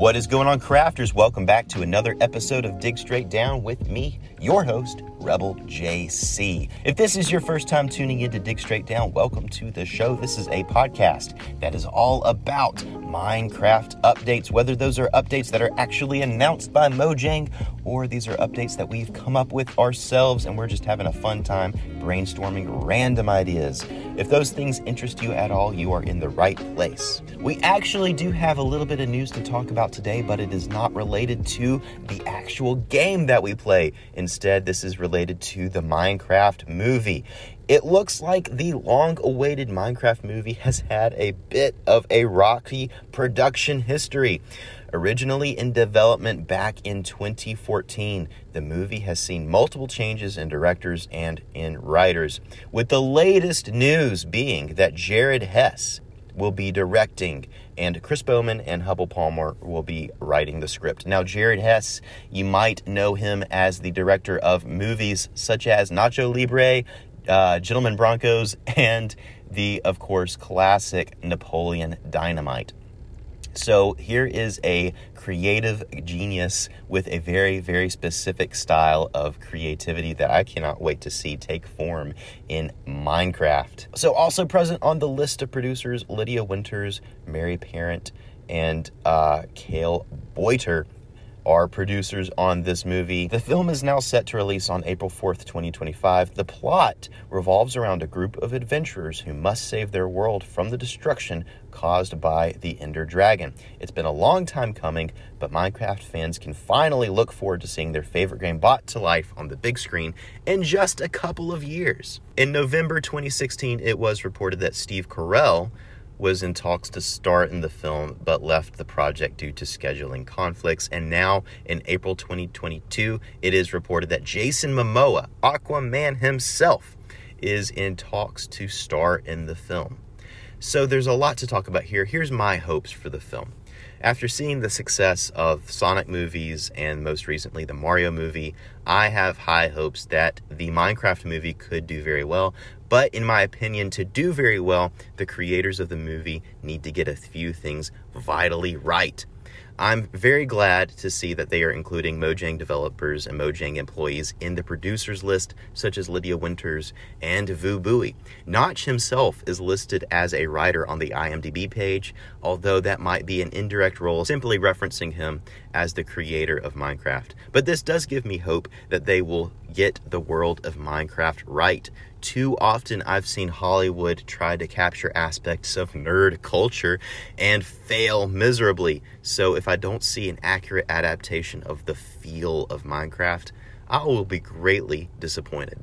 What is going on, crafters? Welcome back to another episode of Dig Straight Down with me, your host, Rebel JC. If this is your first time tuning in to Dig Straight Down, welcome to the show. This is a podcast that is all about Minecraft updates, whether those are updates that are actually announced by Mojang or these are updates that we've come up with ourselves and we're just having a fun time brainstorming random ideas. If those things interest you at all, you are in the right place. We actually do have a little bit of news to talk about today, but it is not related to the actual game that we play. Instead, this is related to the Minecraft movie. It looks like the long awaited Minecraft movie has had a bit of a rocky production history. Originally in development back in 2014, the movie has seen multiple changes in directors and in writers, with the latest news being that Jared Hess will be directing, and Chris Bowman and Hubbel Palmer will be writing the script. Now, Jared Hess, you might know him as the director of movies such as Nacho Libre, uh, Gentlemen Broncos, and the, of course, classic Napoleon Dynamite. So here is a creative genius with a very, very specific style of creativity that I cannot wait to see take form in Minecraft. So also present on the list of producers, Lydia Winters, Mary Parent, and uh, Cale Boyter are producers on this movie. The film is now set to release on April 4th, 2025. The plot revolves around a group of adventurers who must save their world from the destruction caused by the Ender Dragon. It's been a long time coming, but Minecraft fans can finally look forward to seeing their favorite game brought to life on the big screen in just a couple of years. In November 2016, it was reported that Steve Carell was in talks to star in the film but left the project due to scheduling conflicts. And now in April 2022, it is reported that Jason Momoa, Aquaman himself, is in talks to star in the film. So there's a lot to talk about here. Here's my hopes for the film. After seeing the success of Sonic movies and most recently the Mario movie, I have high hopes that the Minecraft movie could do very well. But in my opinion, to do very well, the creators of the movie need to get a few things vitally right. I'm very glad to see that they are including Mojang developers and Mojang employees in the producers list, such as Lydia Winters and Vu Bui. Notch himself is listed as a writer on the IMDb page, although that might be an indirect role, simply referencing him as the creator of Minecraft. But this does give me hope that they will get the world of Minecraft right too often I've seen Hollywood try to capture aspects of nerd culture and fail miserably. So if I don't see an accurate adaptation of the feel of Minecraft, I will be greatly disappointed.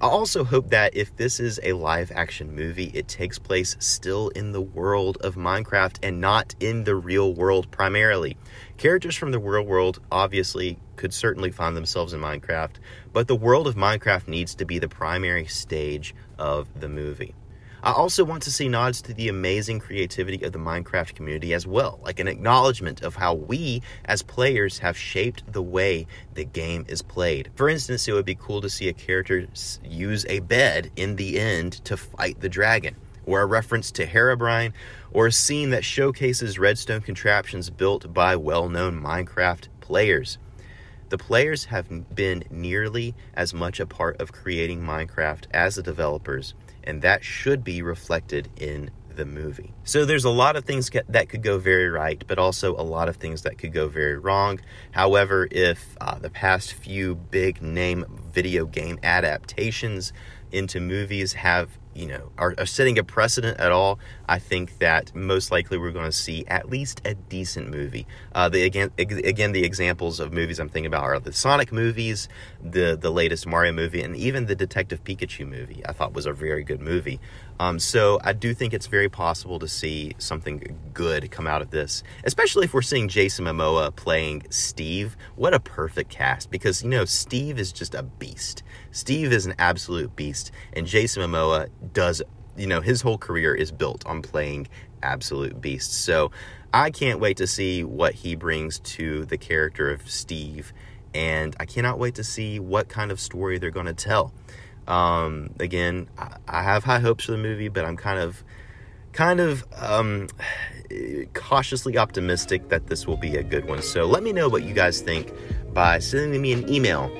I also hope that if this is a live action movie, it takes place still in the world of Minecraft and not in the real world primarily. Characters from the real world obviously could certainly find themselves in Minecraft, but the world of Minecraft needs to be the primary stage of the movie. I also want to see nods to the amazing creativity of the Minecraft community as well, like an acknowledgement of how we as players have shaped the way the game is played. For instance, it would be cool to see a character use a bed in the end to fight the dragon, or a reference to Herobrine, or a scene that showcases redstone contraptions built by well known Minecraft players. The players have been nearly as much a part of creating Minecraft as the developers and that should be reflected in the movie. So there's a lot of things that could go very right, but also a lot of things that could go very wrong. However, if uh, the past few big name video game adaptations into movies have you know, are, are setting a precedent at all, I think that most likely we're going to see at least a decent movie. Uh, the again, again, the examples of movies I'm thinking about are the Sonic movies, the the latest Mario movie, and even the Detective Pikachu movie. I thought was a very good movie. Um, so I do think it's very possible to see something good come out of this, especially if we're seeing Jason Momoa playing Steve. What a perfect cast because you know Steve is just a beast. Steve is an absolute beast, and Jason Momoa does. You know his whole career is built on playing absolute beasts. So I can't wait to see what he brings to the character of Steve, and I cannot wait to see what kind of story they're going to tell. Um, again, I, have high hopes for the movie, but I'm kind of kind of um, cautiously optimistic that this will be a good one. So let me know what you guys think by sending me an email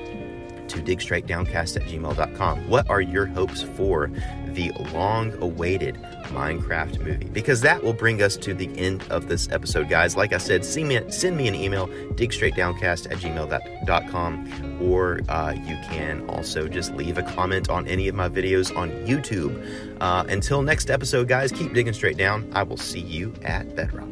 to digstraightdowncast at gmail.com. What are your hopes for the long awaited Minecraft movie? Because that will bring us to the end of this episode, guys. Like I said, send me, send me an email, digstraightdowncast at gmail.com, or uh, you can also just leave a comment on any of my videos on YouTube. Uh, until next episode, guys, keep digging straight down. I will see you at Bedrock.